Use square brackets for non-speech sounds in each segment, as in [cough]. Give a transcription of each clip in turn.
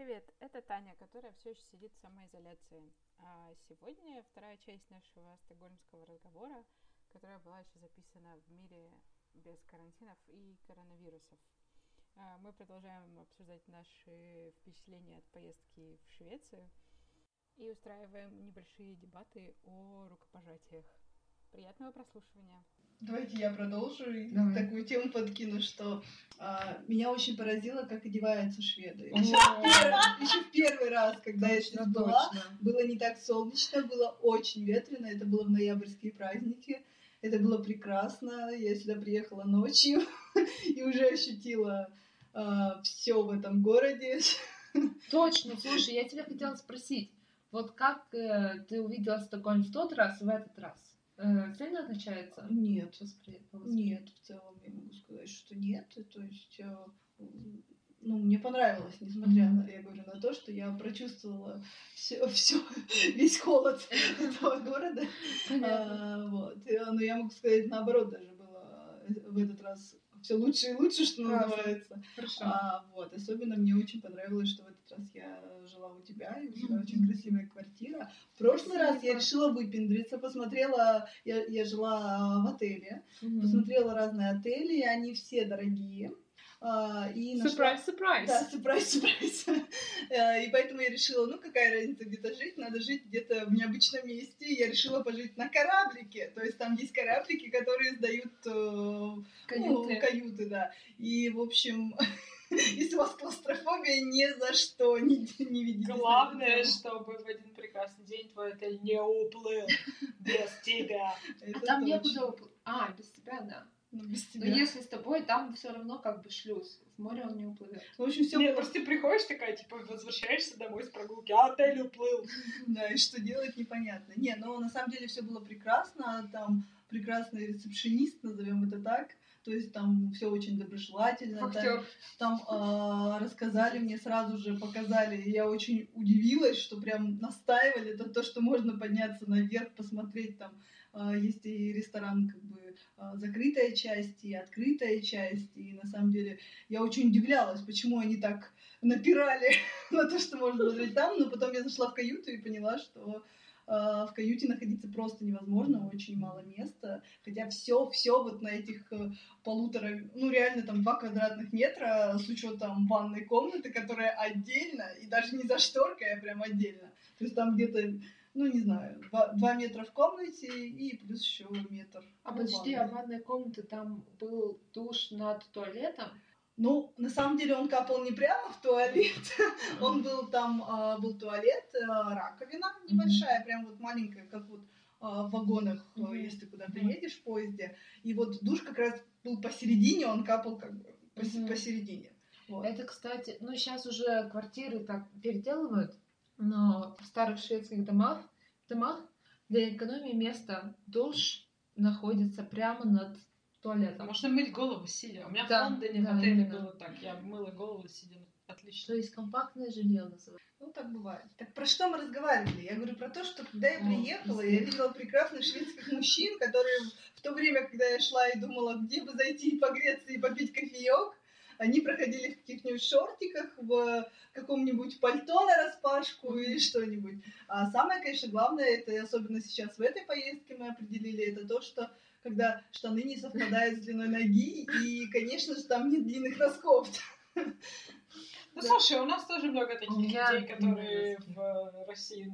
привет! Это Таня, которая все еще сидит в самоизоляции. А сегодня вторая часть нашего стокгольмского разговора, которая была еще записана в мире без карантинов и коронавирусов. А мы продолжаем обсуждать наши впечатления от поездки в Швецию и устраиваем небольшие дебаты о рукопожатиях. Приятного прослушивания! Давайте я продолжу и Давай. такую тему подкину, что а, меня очень поразило, как одеваются шведы. Еще, в первый, еще в первый раз, когда я здесь была, точно. было не так солнечно, было очень ветрено, это было в ноябрьские праздники. Это было прекрасно. Я сюда приехала ночью [laughs] и уже ощутила все в этом городе. Точно, слушай, я тебя хотела спросить, вот как э, ты увидела Стокгольм в тот раз и в этот раз? Э, сильно отличается? Нет, восприятие? Нет, в целом я могу сказать, что нет. То есть, э, ну, мне понравилось, несмотря Мгм. на, я говорю, на то, что я прочувствовала все, [laughs] все, весь холод [laughs] этого города. Понятно. А, вот. И, Но я могу сказать, наоборот, даже э, в этот раз все лучше и лучше, что Классно. называется. Хорошо. А, вот. Особенно мне очень понравилось, что в этот раз я жила у тебя, и у тебя Мгм. очень красивая квартира. В прошлый раз я Спасибо. решила выпендриться, посмотрела, я, я жила в отеле, Мгм. посмотрела разные отели, и они все дорогие. А, и нашла- Сюрприз, сюрприз. да, сюрприз, сюрприз. Э, И поэтому я решила, ну какая разница где-то жить, надо жить где-то в необычном месте. И Я решила пожить на кораблике. То есть там есть кораблики, которые сдают э, Каюты. ну, каюты, да. И, в общем, [laughs] если у вас клаустрофобия, ни за что не, не эту Главное, чтобы в один прекрасный день твой отель не уплыл без тебя. [laughs] А там некуда упл- А, без тебя, да. Ну, без Но тебя. если с тобой, там все равно как бы шлюз. В море он не уплывет. В общем, все Нет, было просто ты приходишь такая, типа, возвращаешься домой с прогулки, а отель уплыл. [laughs] Да, и что делать непонятно. Не, но на самом деле все было прекрасно. Там прекрасный рецепшенист, назовем это так. То есть там все очень доброжелательно. Там, Актер. там, а, рассказали мне сразу же, показали. И я очень удивилась, что прям настаивали. Это то, что можно подняться наверх, посмотреть там. а, есть и ресторан, как бы а, закрытая часть и открытая часть. И на самом деле я очень удивлялась, почему они так напирали [laughs] на то, что можно смотреть там. Но потом я зашла в каюту и поняла, что в каюте находиться просто невозможно, очень мало места. Хотя все, все вот на этих э, полутора, ну реально там два квадратных метра с учетом ванной комнаты, которая отдельно, и даже не за шторкой, а прям отдельно. То есть там где-то, ну не знаю, два, два метра в комнате и плюс еще метр. А подожди, а в ванной комнате там был душ над туалетом? Ну, на самом деле он капал не прямо в туалет, [laughs] он был там, а, был туалет, а, раковина небольшая, прям вот маленькая, как вот а, в вагонах, Мгм. если куда-то едешь в поезде. И вот душ как раз был посередине, он капал как бы пос- посередине. Вот. Это, кстати, ну сейчас уже квартиры так переделывают, но в старых шведских домах, домах для экономии места душ находится прямо над туалетом. Можно мыть голову сидя. У меня Да, в Лондоне да, в отеле именно. было так. Я мыла голову сидя. Отлично. То есть компактное жилье называется. Ну, так бывает. Так про что мы разговаривали? Я говорю про то, что когда я О, приехала, я видела прекрасных шведских мужчин, которые в то время, когда я шла и думала, где бы зайти и погреться и попить кофеек, они проходили в каких-нибудь шортиках, в каком-нибудь пальто на распашку или что-нибудь. А самое, конечно, главное, это особенно сейчас в этой поездке мы определили, это то, что когда штаны не совпадают с длиной ноги, и, конечно же, там нет длинных носков. [laughs] Ну, Да. слушай, у нас тоже много таких людей, которые в э, России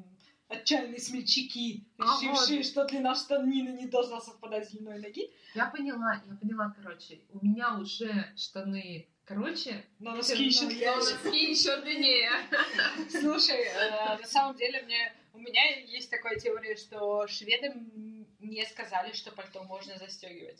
отчаянные смельчаки, А решившие, вот. что длина штанины не должна совпадать с длиной ноги. Я поняла, я поняла, короче. У меня уже штаны короче, Но носки еще но длиннее. носки еще длиннее. Слушай, э, на самом деле мне у меня есть такая теория, что шведам не сказали, что пальто можно застегивать.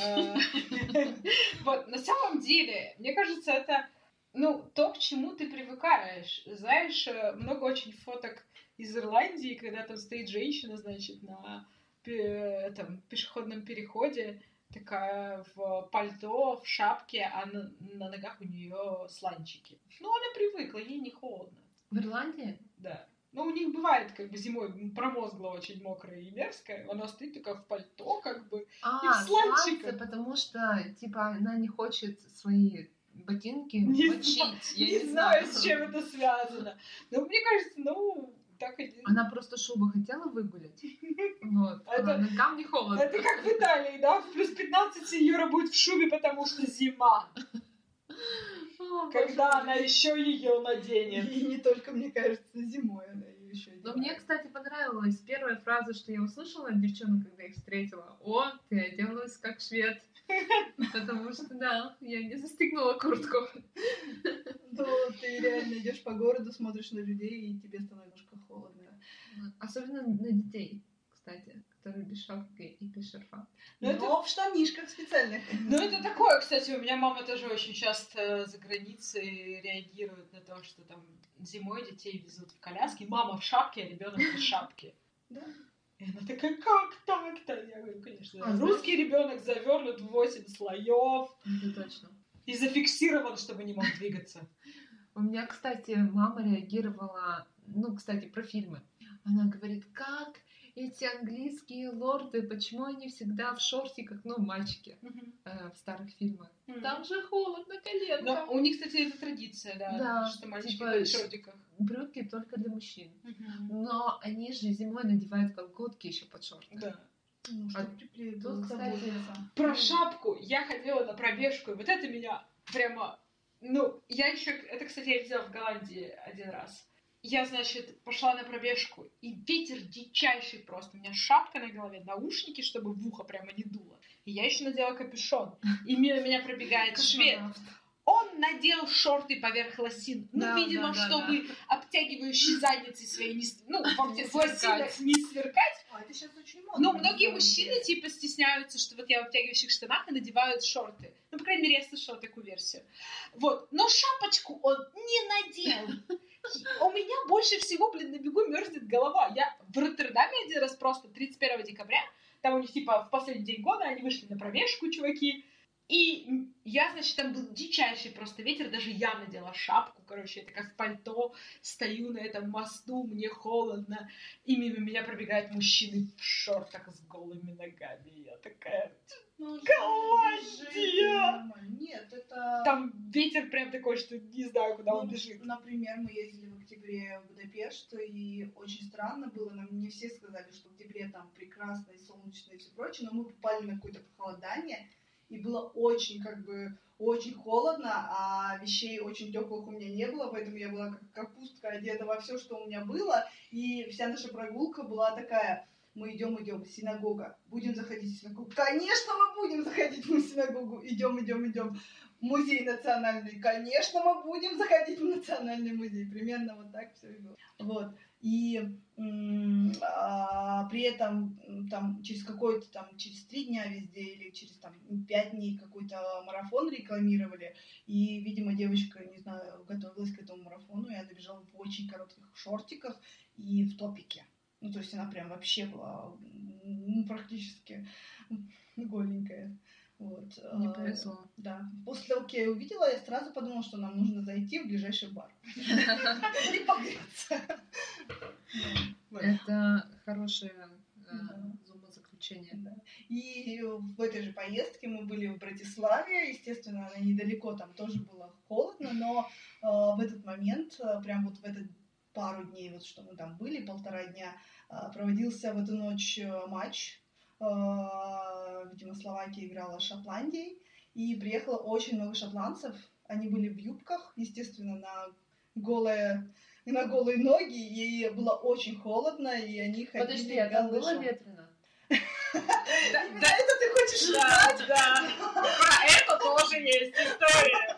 Э, [laughs] Вот, на самом деле, мне кажется, это ну, то, к чему ты привыкаешь. Знаешь, э, много очень фоток из Ирландии, когда там стоит женщина, значит, на этом пешеходном переходе, такая в пальто, в шапке, а на, на ногах у нее сланчики. Ну, она привыкла, ей не холодно. В Ирландии? Да. Ну, у них бывает, как бы, зимой промозгло очень мокрая и мерзкая. Она стоит такая в пальто, как бы. А, в сланчиках. потому что, типа, она не хочет свои ботинки Не мочить. Я не, знаю, с чем это связано. Но мне кажется, ну, так и... Она просто шубу хотела выгулять. [laughs] Вот. Это- ногам не холодно. Это как в Италии, да? В плюс 15 Юра будет в шубе, потому что зима. Когда боже она еще ее наденет. И не только, мне кажется, зимой она ее еще Но мне, кстати, понравилась первая фраза, что я услышала от девчонок, когда их встретила. О, ты оделась как швед. [laughs] Потому что, да, я не застегнула куртку. Ну, ты реально идешь по городу, смотришь на людей, и тебе становится немножко холодно. Особенно на детей, кстати, которые без шапки и без шарфа. Ну, Но это- в штанишках специальных. Ну, это такое, кстати, у меня мама тоже очень часто за границей реагирует на то, что там зимой детей везут в коляске, мама в шапке, а ребенок без шапки. Да. И она такая, как так-то? Я говорю, конечно, А, русский ребенок завернут в 8 слоев Это точно. и зафиксирован, чтобы не мог двигаться. У меня, кстати, мама реагировала, ну, кстати, про фильмы. Она говорит, как эти английские лорды, почему они всегда в шортиках, ну, мальчики э, в старых фильмах. Там же холодно, коленка. Но у них, кстати, это традиция, да, Да, что мальчики типа, в шортиках. Брюки только для мужчин. Но они же зимой надевают колготки еще под шорты. Да. Ну, А чтобы теплее тут, кстати. Про шапку я ходила на пробежку, и вот это меня прямо... Ну, я еще... Это, кстати, я видела в Голландии один раз. Я, значит, пошла на пробежку, и ветер дичайший просто. У меня шапка на голове, наушники, чтобы в ухо прямо не дуло. И я еще надела капюшон. И мимо меня пробегает швед. Он надел шорты поверх лосин. Ну, Да, видимо, да, да, чтобы обтягивающие задницы свои не... Ну, Не в лосинах не сверкать. А это сейчас очень модно. Но на многие мужчины, типа, стесняются, что вот я в обтягивающих штанах и надевают шорты. Ну, по крайней мере, я слышала такую версию. Вот. Но шапочку он не надел. У меня больше всего, блин, на бегу мерзнет голова. Я в Роттердаме один раз просто 31 декабря, там у них, типа, в последний день года они вышли на пробежку, чуваки. И я, значит, там был дичайший просто ветер, даже я надела шапку, короче, такая в пальто, стою на этом мосту, мне холодно, и мимо меня пробегают мужчины в шортах с голыми ногами. Я такая... Голландия! Нет, это... Там ветер прям такой, что не знаю, куда он Ну, бежит. Например, мы ездили в октябре в Будапешт, и очень странно было, нам не все сказали, что в октябре там прекрасно и солнечно и все прочее, но мы попали на какое-то похолодание, и было очень, как бы, очень холодно, а вещей очень теплых у меня не было, поэтому я была как капустка одета во все, что у меня было, и вся наша прогулка была такая, мы идем, идем, синагога, будем заходить в синагогу. Конечно, мы будем заходить в синагогу, идем, идем, идем. Музей национальный, конечно, мы будем заходить в национальный музей. Примерно вот так все и было. Вот. И а, при этом там через какой-то там через три дня везде или через там пять дней какой-то марафон рекламировали. И, видимо, девочка, не знаю, готовилась к этому марафону, и она бежала в очень коротких шортиках и в топике. Ну, то есть она прям вообще была м, практически голенькая. Вот. Не А, повезло. Да. После того, как я ее увидела, я сразу подумала, что нам нужно зайти в ближайший бар. [laughs] И погреться. Это хорошее э, Да. умозаключение. Да. И в этой же поездке мы были в Братиславе, естественно, она недалеко, там тоже было холодно, но э, в этот момент, э, прям вот в этот пару дней, вот что мы там были, полтора дня, э, проводился в эту ночь э, матч. Э, видимо, Словакия играла с Шотландией, и приехало очень много шотландцев. Они были в юбках, естественно, на голые на голые ноги, и было очень холодно, и они ходили Подожди, а там было ветрено? [laughs] Именно это ты хочешь Да, узнать? да. [laughs] Про это тоже есть история.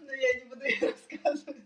Но я не буду ее рассказывать.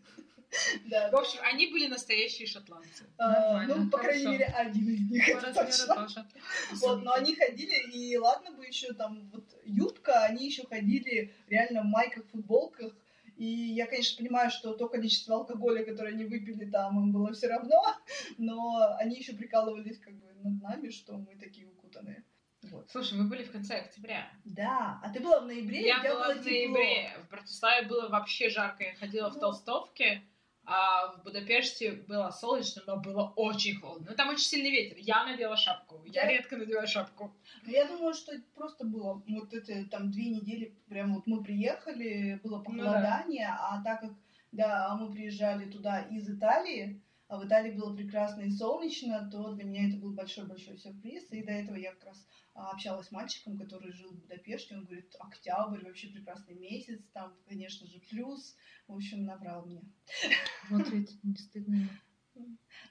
Да. В общем, они были настоящие шотландцы. А, Ну, по крайней мере, один из них. По это размеру точно. тоже. [laughs] Вот, но они ходили, и ладно бы еще там вот юбка, они еще ходили реально в майках, футболках. И я, конечно, понимаю, что то количество алкоголя, которое они выпили там, им было все равно, [laughs] но они еще прикалывались как бы над нами, что мы такие укутанные. Вот. Слушай, мы были в конце октября. Да, а ты была в ноябре, Я была в ноябре. В Братиславе было вообще жарко. Я ходила в Ну. толстовке, А в Будапеште было солнечно, но было очень холодно. Ну, там очень сильный ветер. Я надела шапку. Я Да. редко надеваю шапку. Ну, Я думаю, что это просто было вот это там две недели, прям вот мы приехали, было Ну да. похолодание, а так как да, мы приезжали туда из Италии, а в Италии было прекрасно и солнечно, то для меня это был большой-большой сюрприз. И до этого я как раз а, общалась с мальчиком, который жил в Будапеште. Он говорит, октябрь, вообще прекрасный месяц, там, конечно же, плюс. В общем, набрал мне. Вот ведь не стыдно.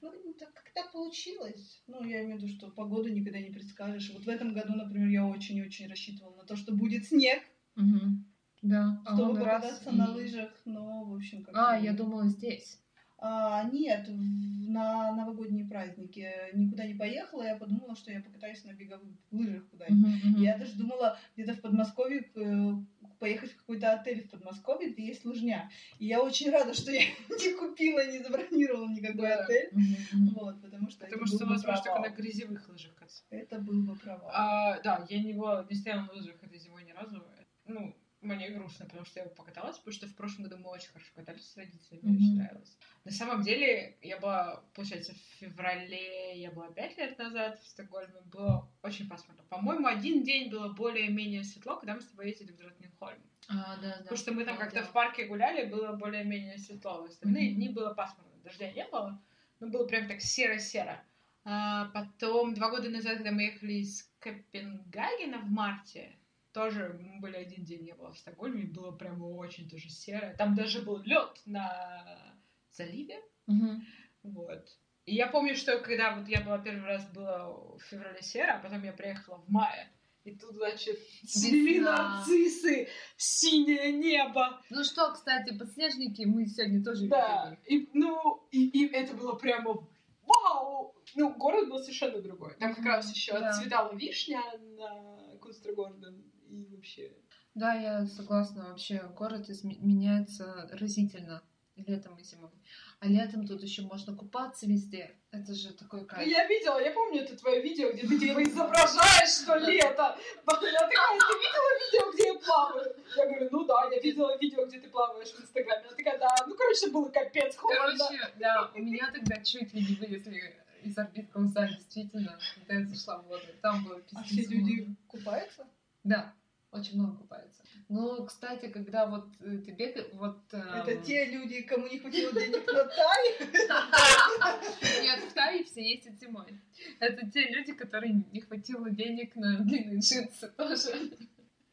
Ну, так как так получилось. Ну, я имею в виду, что погоду никогда не предскажешь. Вот в этом году, например, я очень-очень рассчитывала на то, что будет снег, Мгм. Да. а чтобы раз покататься и- на лыжах, но, в общем, как А, я думала здесь. А, нет, на новогодние праздники никуда не поехала, я подумала, что я покатаюсь на беговых лыжах куда-нибудь. Мгм. Я даже думала где-то в Подмосковье э, поехать в какой-то отель в Подмосковье, где есть лыжня. И я очень рада, что я [laughs] не купила, не забронировала никакой Да. отель. Мгм. Вот, потому что Потому что возможно только на грязевых лыжах кататься. Это был бы провал. А, да, я не, была, не стояла на лыжах этой зимой ни разу. Ну, мне грустно, потому что я покаталась, потому что в прошлом году мы очень хорошо катались с родителями, мне очень нравилось. На самом деле, я была, получается, в феврале, я была пять лет назад в Стокгольме, было очень пасмурно. По-моему, один день было более-менее светло, когда мы с тобой ездили в Дротнингхольм. А, да, да. Потому что мы там Да, как-то да. в парке гуляли, было более-менее светло. В остальные Мгм. дни было пасмурно. Дождя не было, но было прям так серо-серо. А потом, два года назад, когда мы ехали из Копенгагена в марте, тоже мы были один день, я была в Стокгольме, и было прям очень тоже серо. Там даже был лед на заливе. Мгм. Вот. И я помню, что когда вот я была первый раз была в феврале серо, а потом я приехала в мае, и тут, значит, цвели нарциссы, синее небо. Ну что, кстати, подснежники мы сегодня тоже Да, видели. и, ну, и, и это было прямо вау! Ну, город был совершенно другой. Там как раз еще да. цветала вишня на Кунстрагорден, и вообще... Да, я согласна. Вообще город меняется разительно летом и зимой. А летом тут еще можно купаться везде. Это же такой кайф. Я видела, я помню это твое видео, где ты типа изображаешь, что лето. Я такая, ты видела видео, где я плаваю? Я говорю, ну да, я видела видео, где ты плаваешь в Инстаграме. Она такая, да, ну, короче, было капец холодно. Короче, да, у меня тогда чуть ли не вылезли из орбит глаза, действительно, когда я зашла в воду. Там было А пиздец все люди купаются? Да, очень много купается. Ну, кстати, когда вот э, ты бегаешь, вот... Это эм, те люди, кому не хватило денег на тай. [laughs] Нет, в Тае все ездят зимой. Это те люди, которые не хватило денег на длинные джинсы тоже.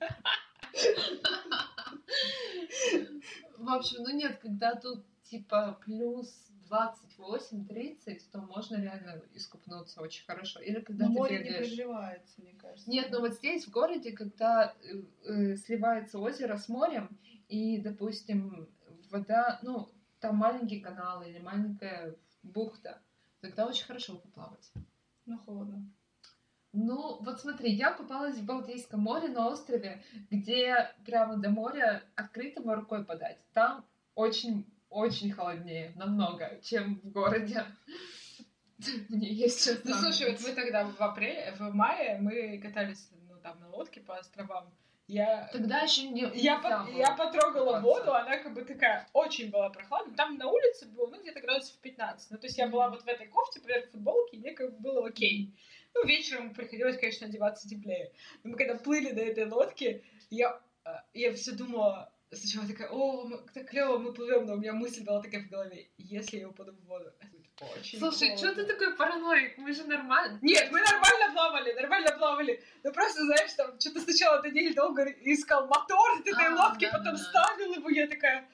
[laughs] В общем, ну нет, когда тут типа плюс 28-30, то можно реально искупнуться очень хорошо. Или когда Но ты море не бегаешь. прогревается, мне кажется. Нет, ну вот здесь, в городе, когда э, э, сливается озеро с морем, и, допустим, вода, ну, там маленький канал или маленькая бухта, тогда очень хорошо поплавать. Ну, холодно. Ну, вот смотри, я купалась в Балтийском море на острове, где прямо до моря открытого рукой подать. Там очень, очень холоднее, намного, чем в городе. [laughs] Мне есть что Ну, слушай, вот мы тогда в апреле, в мае мы катались, ну, там, на лодке по островам. Я Тогда еще не... Я, по- я потрогала воду, она как бы такая очень была прохладная. Там на улице было, ну, где-то градусов 15. Ну, то есть я была вот в этой кофте, поверх футболки, и мне как бы было окей. Ну, вечером приходилось, конечно, одеваться теплее. Но мы когда плыли на этой лодке, я, э, я все думала, сначала такая, о, мы- так клево, мы плывем, но у меня мысль была такая в голове, если я упаду в воду, это будет очень Слушай, что холодно». ты такой параноик? Мы же нормально. Нет, мы нормально плавали, нормально плавали. Ну просто, знаешь, там что-то сначала Даниэль долго искал мотор этой А, лодки, да, потом да, да. ставил его, я такая...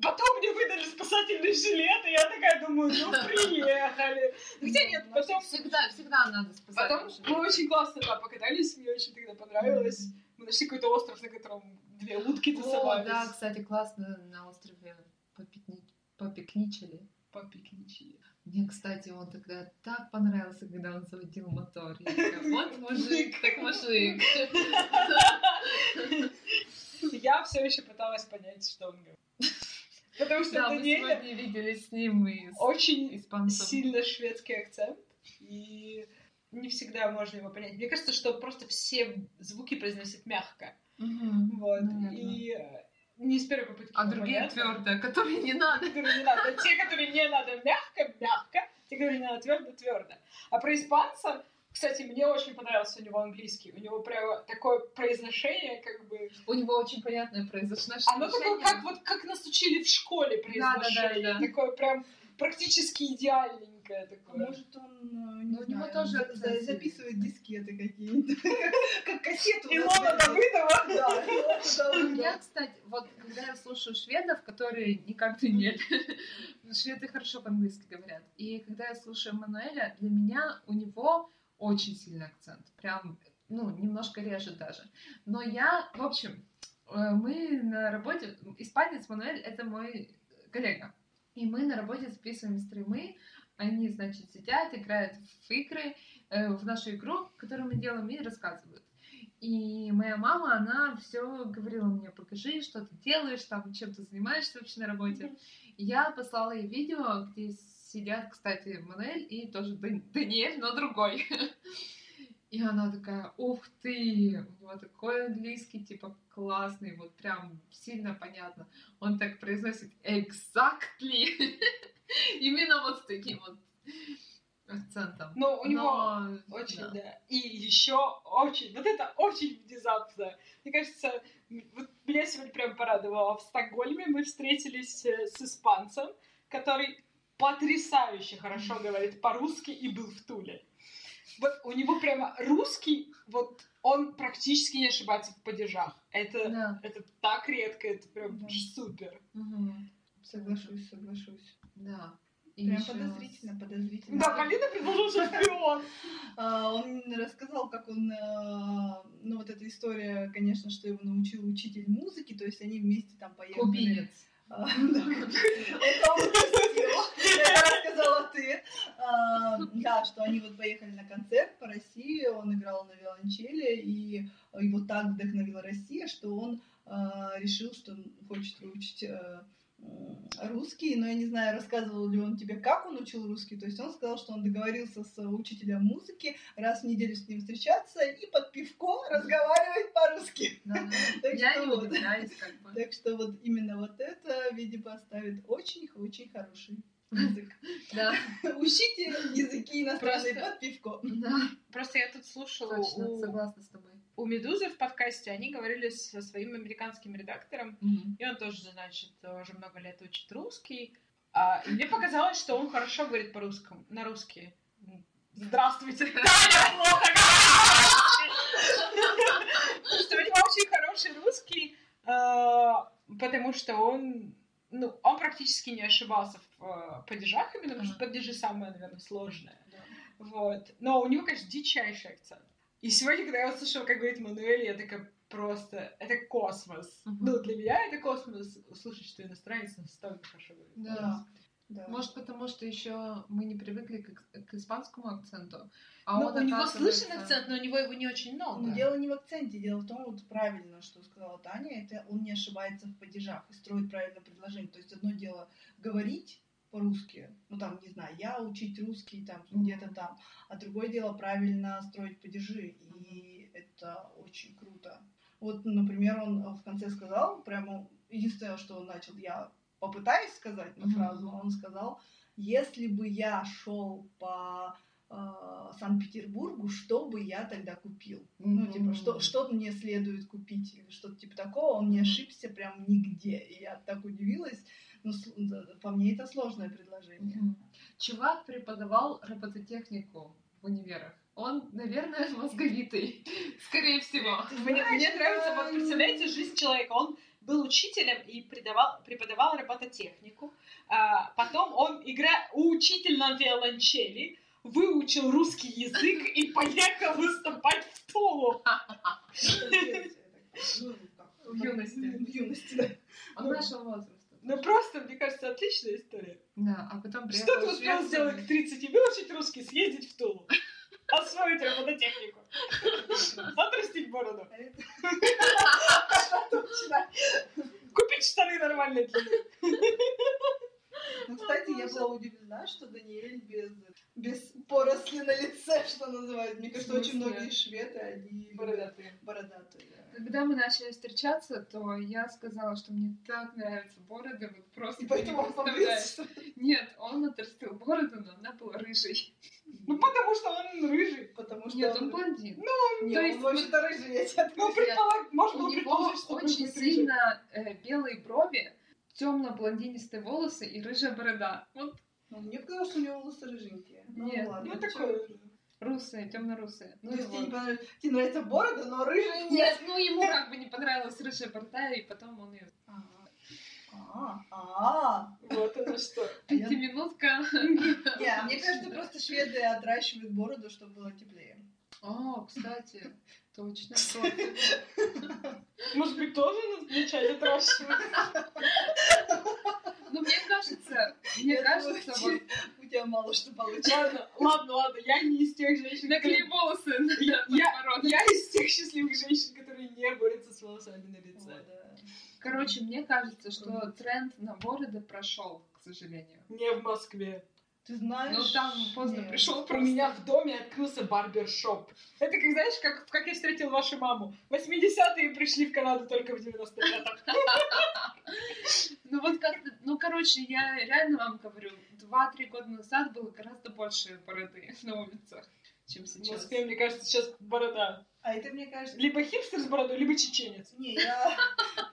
Потом мне выдали спасательный жилет, и я такая думаю, ну [laughs] приехали. Хотя нет, потом... Всегда, всегда надо спасать. Потом мы очень классно да, покатались, мне очень тогда понравилось. Мы нашли какой-то остров, на котором две утки О, тусовались. да, кстати, классно на острове попикни- попикничали. Попикничали. Мне, кстати, он тогда так понравился, когда он заводил мотор. Я такая, вот мужик, так мужик. [laughs] Я все еще пыталась понять, что он говорит. Потому что Да, мы сегодня виделись с ним и с очень испанцем. сильно шведский акцент, и не всегда можно его понять. Мне кажется, что просто все звуки произносят мягко. Мгм, Вот. наверно. И э, не с первой попытки. А другие твердые, которые не надо. которые не надо. Те, которые не надо мягко, мягко. Те, которые не надо твердо, твердо. А про испанца, кстати, мне очень понравился у него английский. У него прямо такое произношение, как бы... У него очень понятное произошло. Оно такое, как вот как нас учили в школе произношение. Да, да, да. Такое прям практически идеальненькое А такое. может, он, э, не Ну, у него тоже записывает дискеты какие-то. [laughs] Как кассету. Илона Давыдова. Да, Илона У меня, кстати, вот когда я слушаю шведов, которые никак не нет, [laughs] шведы хорошо по-английски говорят, и когда я слушаю Мануэля, для меня у него очень сильный акцент, прям, ну, немножко режет даже. Но я, в общем, э, мы на работе, испанец Мануэль — это мой коллега, и мы на работе записываем стримы, они, значит, сидят, играют в игры, э, в нашу игру, которую мы делаем, и рассказывают. И моя мама, она все говорила мне, покажи, что ты делаешь, там, чем ты занимаешься вообще на работе. И я послала ей видео, где сидят, кстати, Манель и тоже Дан- Даниэль, но другой. [laughs] И она такая, ух ты, у него такой английский, типа, классный, вот прям сильно понятно. Он так произносит exactly. [laughs] Именно вот с таким вот акцентом. Но у него Но, Очень, да. да. И еще очень, вот это очень внезапно. Мне кажется, вот меня сегодня прям порадовало. В Стокгольме мы встретились э, с испанцем, который потрясающе хорошо говорит по-русски и был в Туле. Вот у него прямо русский, вот он практически не ошибается в падежах. Это, Да. это так редко, это прям Да. супер. Мгм. Соглашусь, соглашусь. Да. И Прям ещё- подозрительно, подозрительно. Да, Полина предложила, [laughs] что шпион. А, Он рассказал, как он, э, ну вот эта история, конечно, что его научил учитель музыки, то есть они вместе там поехали. Кубинец. А, [laughs] рассказала ты. Да, что они вот поехали на концерт по России, он играл на виолончели, и его так вдохновила Россия, что он а, решил, что он хочет выучить э, русский, но я не знаю, рассказывал ли он тебе, как он учил русский. То есть он сказал, что он договорился с учителем музыки раз в неделю с ним встречаться и под пивко разговаривать по-русски. Да, да. [laughs] Так Я что не вот. удивляюсь, как бы. Так что вот именно вот это, видимо, поставит очень-очень хороший язык. Да, [laughs] Учите языки иностранные Просто- под пивко. да, Просто я тут слушала точно, у, согласна с тобой. У Медузы в подкасте, они говорили со своим американским редактором, и он тоже, значит, уже много лет учит русский. А, и мне показалось, что он хорошо говорит по-русскому, на русский. Здравствуйте, [laughs] Таня плохо. Что у него очень хороший русский, а, потому что он, ну, он практически не ошибался в а, падежах, именно потому что падежи самое, наверное, сложное. Вот. Но у него, конечно, дичайший акцент. И сегодня, когда я услышала, как говорит Мануэль, я такая просто... Это космос. Мгм. Ну, для меня это космос. Услышать, что иностранец настолько хорошо говорит. Да. Да. Может, потому что еще мы не привыкли к, к испанскому акценту. А Ну, он, у него оказывается- слышен акцент, но у него его не очень много. Но дело не в акценте, дело в том, вот правильно, что сказала Таня, это он не ошибается в падежах и строит правильное предложение. То есть одно дело говорить по-русски, ну там, не знаю, я учить русский там Мгм. где-то там, а другое дело правильно строить падежи, и это очень круто. Вот, например, он в конце сказал, прямо единственное, что он начал, я попытаюсь сказать на фразу, он сказал, если бы я шел по э, Санкт-Петербургу, что бы я тогда купил? Ну, типа, что, что мне следует купить или что-то типа такого, он не ошибся прям нигде. И я так удивилась. Ну, по мне это сложное предложение. Чувак преподавал робототехнику в универах. Он, наверное, [laughs] мозговитый, скорее всего. Мне, мне нравится, вот представляете, жизнь человека. Он был учителем и преподавал, преподавал робототехнику. А, потом он, игра, учитель на виолончели, выучил русский язык и поехал выступать в Тулу. [laughs] Ну, В юности. В юности, да. Он нашего возраста. Ну просто, мне кажется, отличная история. Да, а потом приехал Что ты успел сделать к 30? Выучить русский, съездить в Тулу. Освоить робототехнику. Отрастить бороду. Купить штаны нормальные. Ну, кстати, я была удивлена, что Даниэль без, без поросли на лице, что называют. Мне кажется, очень многие шведы, они Бородатые. бородатые. да. Когда мы начали встречаться, то я сказала, что мне так нравятся бороды, вот просто И не поэтому он представляешь. побрился. Нет, он отрастил бороду, но она была рыжей. Ну, потому что он рыжий. Потому что... Нет, он блондин. Не, то он есть вообще-то рыжий, я тебя Ну, предполаг... можно было предположить, что он очень сильно э, белые брови, темно-блондинистые волосы и рыжая борода. Вот Ну, мне показалось, что у него волосы рыженькие. Ну, Нет, ладно. Ну, такое. Русые, темно-русые. Ну, Ну, и есть тебе, не понравилось- тебе нравится борода, но рыжие нет. Нет, ну ему как бы не понравилась рыжая борода, и потом он ее... А, а, Вот это что. А Пятиминутка. Не, а мне кажется, просто шведы отращивают бороду, чтобы было теплее. О, кстати, [laughs] точно. Может быть, тоже начать отращивать? Ну, мне кажется, мне кажется, вот У тебя мало что получается. Ладно, ладно, я не из тех женщин, наклей которые... волосы [laughs] на Я- из тех счастливых женщин, которые не борются с волосами на лице. Короче, мне кажется, что тренд на бороды прошел, к сожалению. Не в Москве. Ты знаешь... Ну, там поздно нет. пришел У меня в доме открылся барбершоп. Это как, знаешь, как, как я встретил вашу маму. 80-е пришли в Канаду только в 95-м. [laughs] Ну вот как-то, ну короче, я реально вам говорю, два-три года назад было гораздо больше бороды [laughs] на улицах, чем В сейчас. Москве, мне кажется, сейчас борода. А это, мне кажется... Либо хипстер с бородой, либо чеченец. Не, я...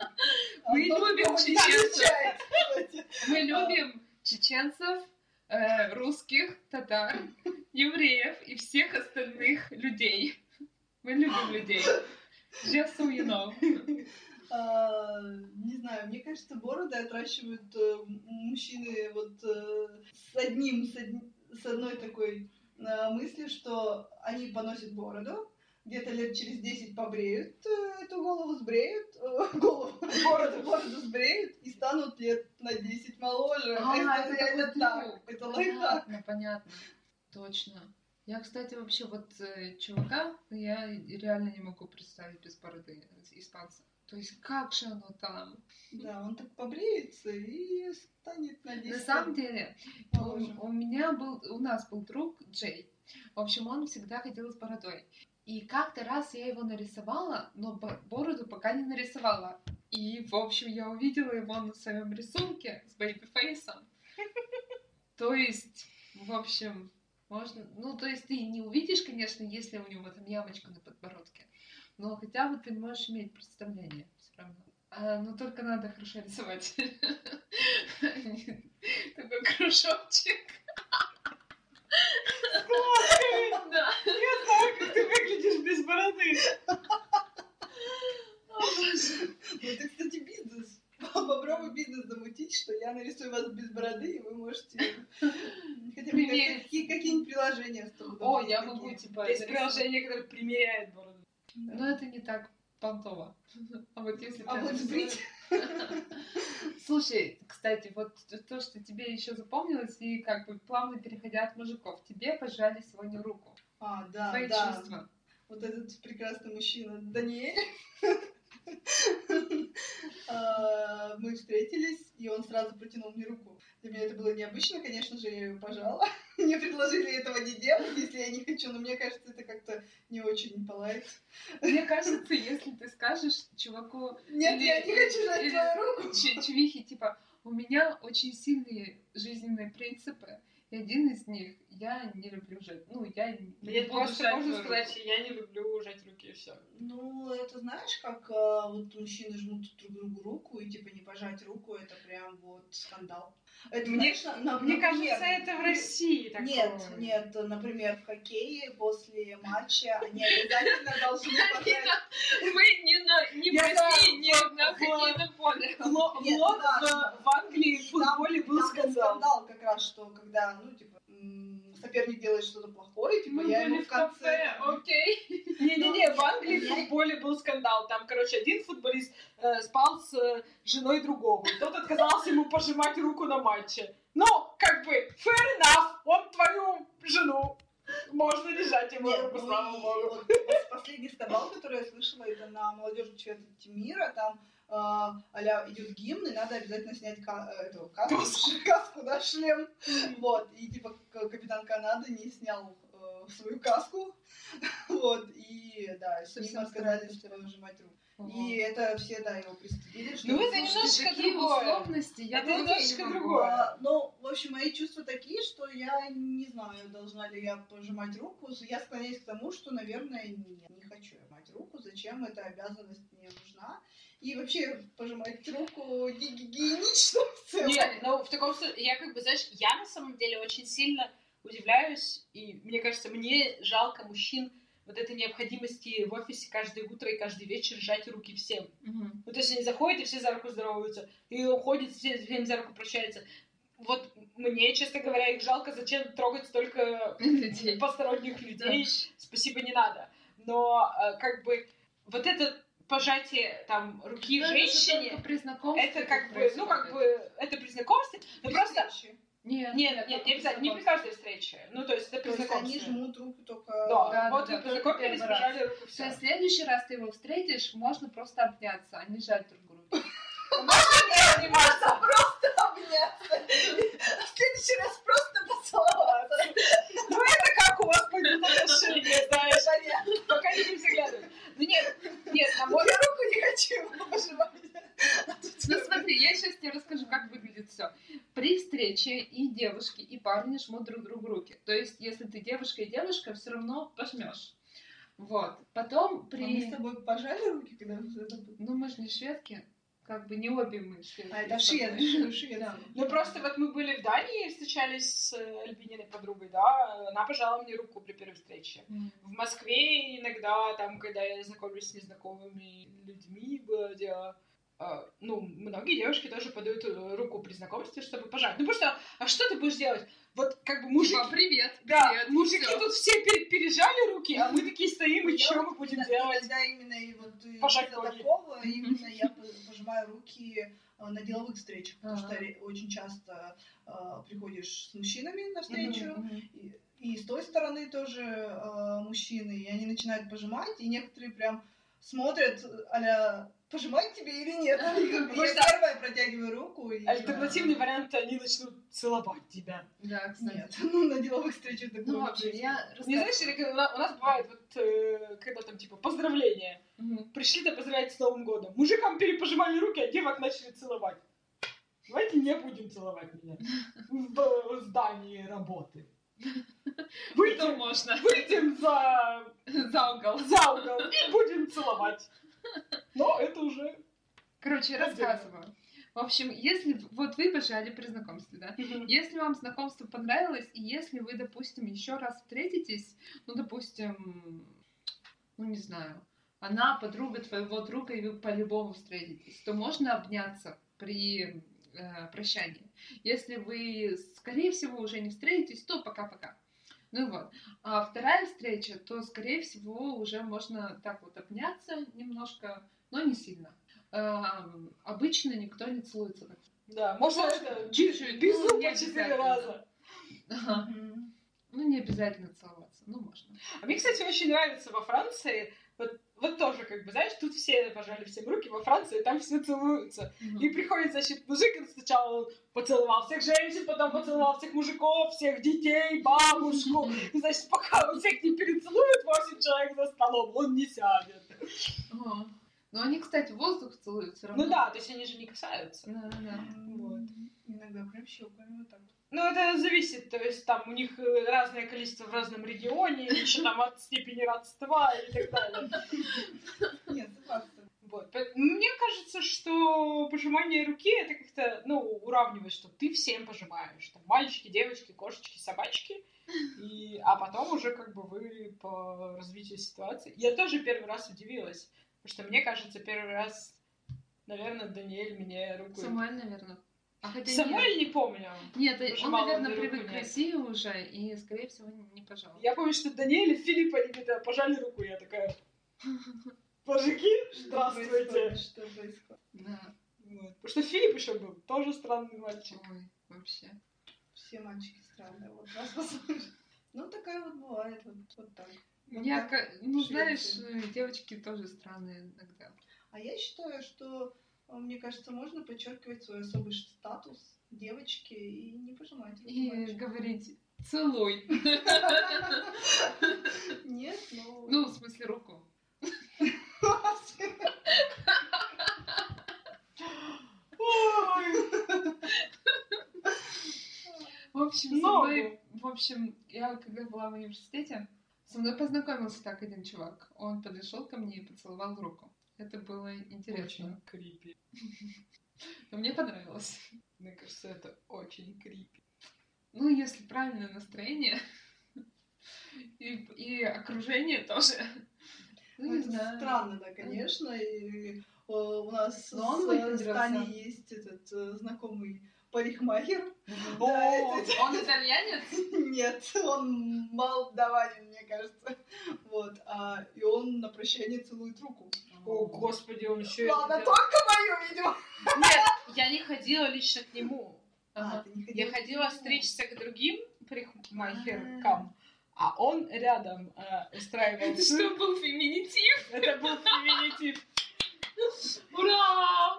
[laughs] Мы Антон любим чеченцев. Мы любим чеченцев, э, русских, татар, [laughs] евреев и всех остальных людей. Мы любим людей. Just so you know. А, не знаю, мне кажется, бороды отращивают э, мужчины вот э, с одним, с, одни- с одной такой э, мыслью, что они поносят бороду, где-то лет через 10 побреют э, эту голову, сбреют, э, [laughs] голову, бороду, бороду сбреют и станут лет на 10 моложе. А, это это реально такой так, это лайфхак. Понятно, понятно. Точно. Я, кстати, вообще вот э, чувака, я реально не могу представить без бороды испанца. То есть как же оно там? Да, он так побреется и станет на 10 На самом деле, у, у меня был, у нас был друг Джей. В общем, он всегда ходил с бородой. И как-то раз я его нарисовала, но бо- бороду пока не нарисовала. И, в общем, я увидела его на своем рисунке с baby face ом. [laughs] То есть, в общем, можно... Ну, то есть ты не увидишь, конечно, если у него там ямочка на подбородке. Но хотя бы ты можешь иметь представление все равно. А, но только надо хорошо рисовать. [laughs] Такой кружочек. Да. Я знаю, как ты выглядишь без бороды. Ну, это, кстати, бизнес. Попробуй бизнес замутить, что я нарисую вас без бороды, и вы можете хотя какие- какие-нибудь приложения с тобой. О, я могу, типа... Есть приложение, которое примеряет бороду. Но это не так понтово. А вот если А вот сбрить? [laughs] Слушай, кстати, вот то, что тебе еще запомнилось, и как бы плавно переходя от мужиков, тебе пожали сегодня руку. А, да, Твои да. чувства. Вот этот прекрасный мужчина Даниэль. [laughs] А, Мы встретились, и он сразу протянул мне руку. Для меня это было необычно, конечно же, я ее пожала. [laughs] Мне предложили этого не делать, если я не хочу, но мне кажется, это как-то не очень полайт. Мне кажется, если ты скажешь чуваку... Нет, или- я не хочу или твою руку. ч- чувихе, типа, у меня очень сильные жизненные принципы, и один из них я не люблю жать. Ну, я не буду просто жать можно сказать, я не люблю жать руки и все. Ну, это знаешь, как а, вот мужчины жмут друг другу руку, и типа не пожать руку, это прям вот скандал. Это, Мне- знаешь, на- Мне например, кажется, это в России такое. Нет, нет, например, в хоккее после матча они [laughs] обязательно должны пожать. Мы не, на, не в России, не на хоккейном поле. В, Англии в футболе был скандал. скандал как раз, что когда, ну, типа, соперник делает что-то плохое, типа, Мы я были ему в конце... окей. [laughs] Не-не-не, в Англии в футболе был скандал. Там, короче, один футболист э, спал с э, женой другого. Тот отказался ему пожимать руку на матче. Ну, как бы, fair enough, он твою жену. Можно лежать ему руку, ну слава богу. последний скандал, который я слышала, это на молодежном чемпионате мира, там а идет гимн, и надо обязательно снять ка- э, эту каску, каску, да, шлем. Вот, и типа капитан Канады не снял свою каску, [laughs] вот, и, да, с ним Совсем отказались странно. пожимать руку. И это все, да, его пристыдили. что Ну, это такие другое. условности, я Это немножечко другое. А, Ну, в общем, мои чувства такие, что я не знаю, должна ли я пожимать руку. Я склоняюсь к тому, что, наверное, нет, не хочу я мать руку. Зачем эта обязанность мне нужна? И вообще пожимать руку не гигиенично в целом. Нет, ну в таком случае, я как бы, знаешь, я на самом деле очень сильно удивляюсь, и мне кажется, мне жалко мужчин вот этой необходимости в офисе каждое утро и каждый вечер сжать руки всем. Мгм. Ну, то есть они заходят, и все за руку здороваются, и уходят, все всем за руку прощаются. Вот мне, честно говоря, их жалко, зачем трогать столько Людей. посторонних Да. людей, спасибо, не надо. Но э, как бы вот это пожатие там руки это же женщине, только при это как бы, ну как бы, это при знакомстве, но При просто... встрече. Нет, Нет, нет, не обязательно, не при каждой встрече. Ну, то есть это То при есть знакомстве. они жмут руку только... Да, Да, вот да, познакомились, пожали руку, То есть в следующий раз ты его встретишь, можно просто обняться, а не жать друг друга. [laughs] [laughs] Просто обняться. В следующий раз просто поцеловаться. Ну, это как у вас пойдут отношения, знаешь, пока не заглядывают. Ну, нет, нет, на мой... Я руку не хочу пожимать. Ну смотри, я сейчас тебе расскажу, как выглядит все. При встрече и девушки, и парни жмут друг другу руки. То есть, если ты девушка и девушка, все равно пожмешь. Вот. Потом А Мы при... с тобой пожали руки, когда? Ну, мы же не шведки. Как бы не обе мы шведки. А, это [laughs] шведы. Да. Ну, просто вот мы были в Дании, встречались с э, Альбининой подругой, да, она пожала мне руку при первой встрече. М. В Москве иногда, там, когда я знакомлюсь с незнакомыми людьми, было дело, ну, многие девушки тоже подают э, руку при знакомстве, чтобы пожать. Ну, потому что, а что ты будешь делать? Вот, как бы, мужики... Типа, привет, Да, привет, мужики всё. тут все пер- пережали руки, а мы такие стоим, и Я что мы будем делать? Иногда именно и вот э, Пожать такого именно я по- пожимаю руки э, на деловых встречах, потому что очень часто э, приходишь с мужчинами на встречу, и, и с той стороны тоже э, мужчины, и они начинают пожимать, и некоторые прям смотрят, а пожимать тебе или нет. Я первая протягиваю руку. И... Альтернативный вариант, они начнут целовать тебя. Да, кстати. Нет, ну на деловых встречах такое Ну, не в общем, я происходит. Не знаешь, у нас- бывает вот, э, когда там, типа, поздравления. Пришли-то поздравлять с Новым годом. Мужикам перепожимали руки, а девок начали целовать. Давайте не будем целовать меня в здании работы. [laughs] Выйдем, можно. выйдем за, [laughs] За угол. за угол и будем целовать. Но это уже... Короче, рассказываю. В общем, если вот вы пожали при знакомстве, да? Если вам знакомство понравилось, и если вы, допустим, еще раз встретитесь, ну, допустим, ну, не знаю, она подруга твоего друга, и вы по-любому встретитесь, то можно обняться при э, прощании. Если вы, скорее всего, уже не встретитесь, то пока-пока. Ну вот. А вторая встреча, то, скорее всего, уже можно так вот обняться немножко, но не сильно. Эм, обычно никто не целуется так. Да, можно чуть-чуть, без ну, зуба четыре раза. Ага. Ну, не обязательно целоваться, ну, можно. А мне, кстати, очень нравится во Франции, вот, вот тоже, как бы, знаешь, тут все пожали всем руки, во Франции там все целуются. И приходит, значит, мужик, и сначала поцеловал всех женщин, потом поцеловал всех мужиков, всех детей, бабушку. И, значит, пока он всех не перецелует, 8 человек за столом, он не сядет. Ага. Но они, кстати, воздух целуют все равно. Ну да, то есть они же не касаются. Да, да, да. Вот. Иногда прям щелкаем вот так. Ну, это зависит, то есть там у них э, разное количество в разном регионе, [laughs] еще там от степени родства и так далее. [laughs] Нет. Вот. Мне кажется, что пожимание руки это как-то, ну, уравнивает, что ты всем пожимаешь. Там мальчики, девочки, кошечки, собачки. И, а потом уже как бы вы по развитию ситуации. Я тоже первый раз удивилась. Потому что мне кажется, первый раз, наверное, Даниэль мне руку... Самуэль, наверное. А хотя Самуэль не помню. нет. Нет, он, наверное, привык к нет. России уже и, скорее всего, не пожал. Я помню, что Даниэль и Филипп, они мне пожали руку. Я такая... [laughs] Мужики, здравствуйте. Что происходит? Да. Вот. Потому что Филипп еще был тоже странный мальчик. Ой, вообще. Все мальчики странные. Вот вас. Ну, такая вот бывает. Вот, вот так. Вот Я, так. ну, знаешь, девочки тоже странные иногда. А я считаю, что, мне кажется, можно подчеркивать свой особый статус девочки и не пожимать руку И мальчику. говорить, Целуй. Нет, ну... Ну, в смысле, руку. В общем, со мной, в общем, я когда была в университете, со мной познакомился так один чувак. Он подошел ко мне и поцеловал руку. Это было интересно. крипи. [laughs] Но мне понравилось. Мне кажется, это очень крипи. Ну, если правильное настроение [laughs] и, и окружение тоже. [laughs] Ну, не это знаю. странно, да, конечно. И э, у нас Но он с Таней есть этот э, знакомый парикмахер. О, Да, Он итальянец? [laughs] Нет, он молдаванин, мне кажется. Вот. а, и он на прощание целует руку. О, господи, он еще Ладно, только мою, видимо. Нет, я не ходила лично к нему. А, ты не Я ходила ходила к другим парикмахеркам, а он рядом э, устраивал Это что, был феминитив? Это был феминитив. Ура!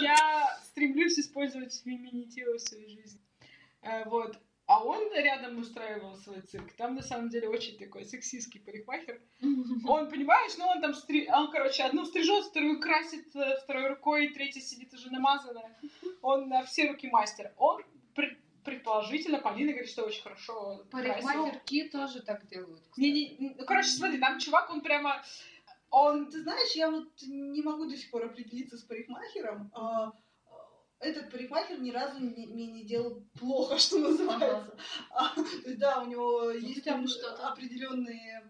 Я стремлюсь использовать феминитивы в своей жизни. Э, Вот. А он рядом устраивал свой цирк. Там, на самом деле, очень такой сексистский парикмахер. [laughs] Он, понимаешь, ну он там, стри... он, короче, одну стрижет, вторую красит э, второй рукой, третья сидит уже намазанная. Он на все руки мастер. Он, пред- предположительно, Полина говорит, что очень хорошо. Парикмахерки тоже так делают. кстати. Не, не, ну, короче, смотри, там чувак, он прямо... Он Ты знаешь, я вот не могу до сих пор определиться с парикмахером. Этот парикмахер ни разу не- мне не делал плохо, [laughs] что называется. А, то есть, да, у него есть там что-то. определенные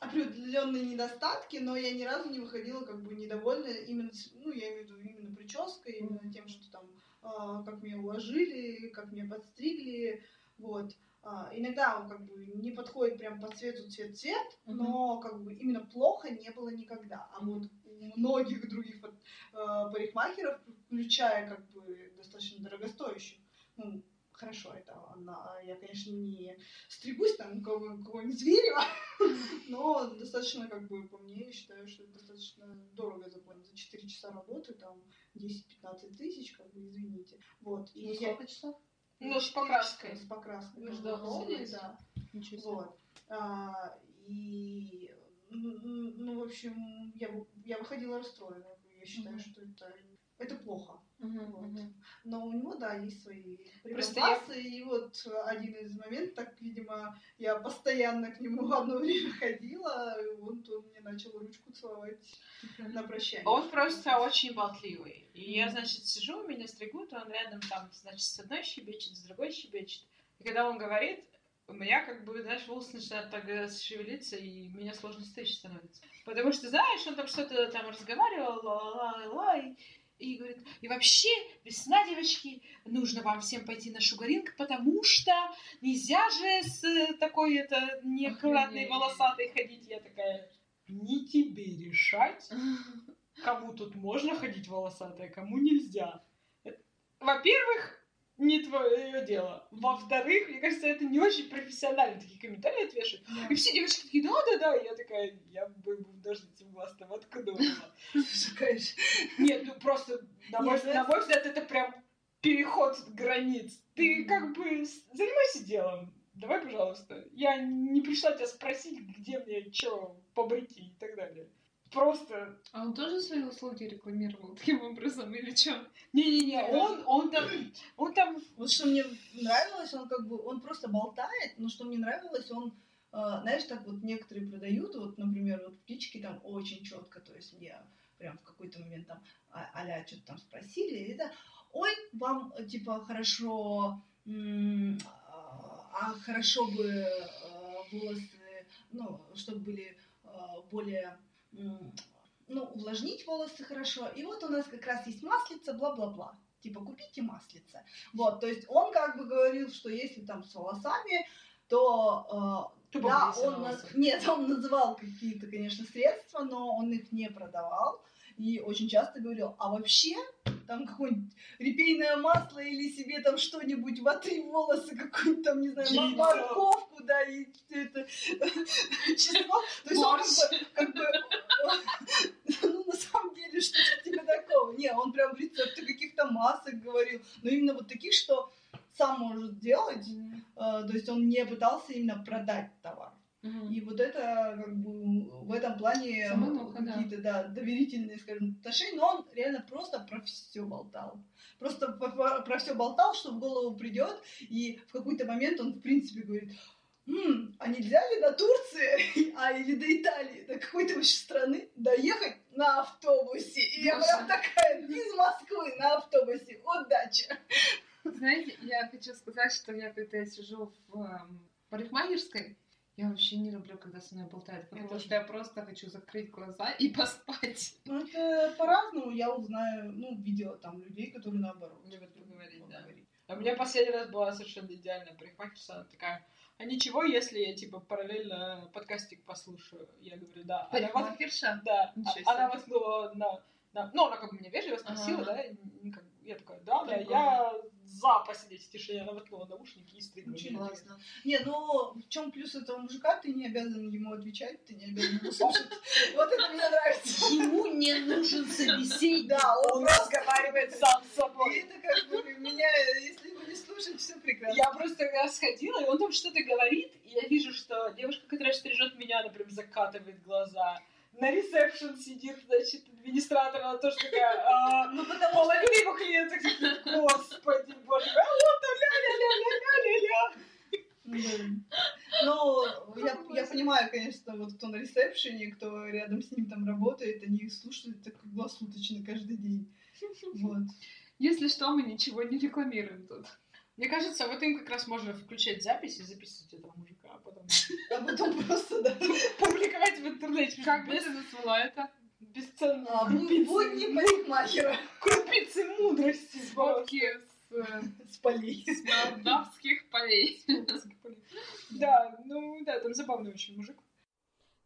определенные недостатки, но я ни разу не выходила как бы недовольная именно, ну, я имею в виду именно прической, именно тем, что там, а, как меня уложили, как меня подстригли, вот. А, иногда он как бы не подходит прям по цвету цвет-цвет, Мгм. но как бы именно плохо не было никогда. А вот у многих других вот, э, парикмахеров, включая как бы достаточно дорогостоящих, ну, хорошо, это она, я, конечно, не стригусь там кого-нибудь зверева, [laughs] но достаточно, как бы, по мне, я считаю, что это достаточно дорого заплатить. За 4 часа работы, там, 10-15 тысяч, как бы, извините. Вот. И Ну, я- сколько часов? Ну, с покраской. С покраской. Между там, ровной, сидеть. да. Ничего себе. Вот. А, и, м, м, ну, в общем, я, я выходила расстроенная. Я считаю, Мгм. что это, это плохо. Мгм, Вот. мгм. Но у него, да, есть свои Просто прибамбасы. И вот один из моментов, так, видимо, я постоянно к нему [laughs] одно время ходила, и вот он мне начал ручку целовать на прощание. Он просто очень болтливый. И я, значит, сижу, меня стригут, он рядом там, значит, с одной щебечет, с другой щебечет. И когда он говорит, у меня как бы, знаешь, волосы начинают так э, шевелиться, и меня сложно стричь становится. Потому что, знаешь, он там что-то там разговаривал, ла-ла-ла, и, и говорит, и вообще, весна, девочки, нужно вам всем пойти на шугаринг, потому что нельзя же с э, такой это неаккуратной волосатой ходить. Я такая, не тебе решать, [laughs] кому тут можно ходить волосатой, а кому нельзя. Во-первых, не твое дело. Во-вторых, мне кажется, это не очень профессионально такие комментарии отвешивать. И все девочки такие, да-да-да, И я такая, я бы даже вас-то воткнула. Такая же. Нет, ну просто, на мой, взгляд, это прям переход границ. Ты как бы занимайся делом. Давай, пожалуйста. Я не пришла тебя спросить, где мне что побрить и так далее. Просто А он тоже свои услуги рекламировал таким образом или что? Не-не-не, он, он там, он там, Вот что мне нравилось, он как бы, он просто болтает, но что мне нравилось, он, э, знаешь, так вот некоторые продают, вот, например, вот птички там очень четко, то есть мне прям в какой-то момент там а- а-ля что-то там спросили, и да, ой, вам, типа, хорошо, а а хорошо бы волосы, ну, чтобы были более, ну, увлажнить волосы хорошо, и вот у нас как раз есть маслица, бла-бла-бла типа, купите маслица. Вот, то есть он как бы говорил, что если там с волосами, то, э, да, он, волосы. нет, он называл какие-то, конечно, средства, но он их не продавал. И очень часто говорил, а вообще там какое-нибудь репейное масло или себе там что-нибудь, вотри волосы, какую-нибудь там, не знаю, Яйцо. морковку, да, и это [laughs] чеснок. То есть он как бы, [laughs] ну, на самом деле, что-то типа такого. Не, он прям рецепты каких-то масок говорил. Но именно вот таких, что сам может делать, э, то есть он не пытался именно продать товар. И вот это как бы в этом плане Самонуха, да. какие-то да, доверительные, скажем, отношения, но он реально просто про все болтал. Просто про все болтал, что в голову придет, и в какой-то момент он, в принципе, говорит, «М, а нельзя ли до Турции, [laughs] а или до Италии, до какой-то вообще страны доехать на автобусе? И я Боже. прям такая, из Москвы на автобусе, удачи! Знаете, я хочу сказать, что я когда я сижу в эм, парикмахерской, я вообще не люблю, когда со мной болтают, потому тоже. что я просто хочу закрыть глаза и [laughs] поспать. Ну, это по-разному, я узнаю, ну, видела там людей, которые наоборот. Любят поговорить, да. поговорить. А у меня последний раз была совершенно идеальная парикмахерша, она такая, а ничего, если я, типа, параллельно подкастик послушаю? Я говорю, да. Парикмахерша? Да, Ничего а- она воткнула на, на- Ну, она как бы меня вежливо спросила, Ага. да, и не как- я такая, да, да, я за посидеть в тишине. Она воткнула наушники и. Очень меня. Классно. Не, ну в чем плюс этого мужика? Ты не обязан ему отвечать, ты не обязан его слушать. Вот это мне нравится. Ему не нужен собеседник. Да, он разговаривает сам с И собой. это как бы меня, если его не слушать, все прекрасно. Я просто сходила, и он там что-то говорит, и я вижу, что девушка, которая стрижет меня, она прям закатывает глаза. На ресепшн сидит, значит, администратор, она тоже такая, а, Ну потому половина его клиентов господи, боже мой, а вот ля-ля-ля-ля-ля-ля-ля. Ну, я, я понимаю, конечно, вот кто на ресепшене, кто рядом с ним там работает, они слушают это круглосуточно каждый день. Вот. Если что, мы ничего не рекламируем тут. Мне кажется, вот им как раз можно включать запись и записывать этого мужика, а потом [laughs] А потом просто, да. [laughs] публиковать в интернете. Как бы ты назвала это? бесценные А, крупицы, будни парикмахера [laughs] крупицы мудрости. С, э, с полей. с молдавских полей. Да, ну да, там забавный очень мужик.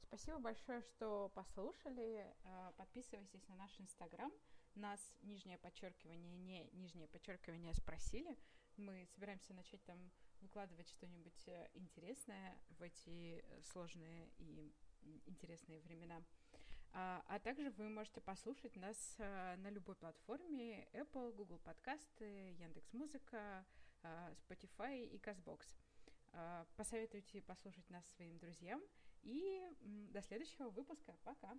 Спасибо большое, что послушали. Э, Подписывайтесь на наш инстаграм. Нас нижнее подчеркивание, не нижнее подчеркивание спросили. Мы собираемся начать там выкладывать что-нибудь э, интересное в эти э, сложные и интересные времена. А, а также вы можете послушать нас э, на любой платформе Apple, Google подкасты, Яндекс.Музыка, э, Spotify и Казбокс. Э, Посоветуйте послушать нас своим друзьям. И до следующего выпуска. Пока.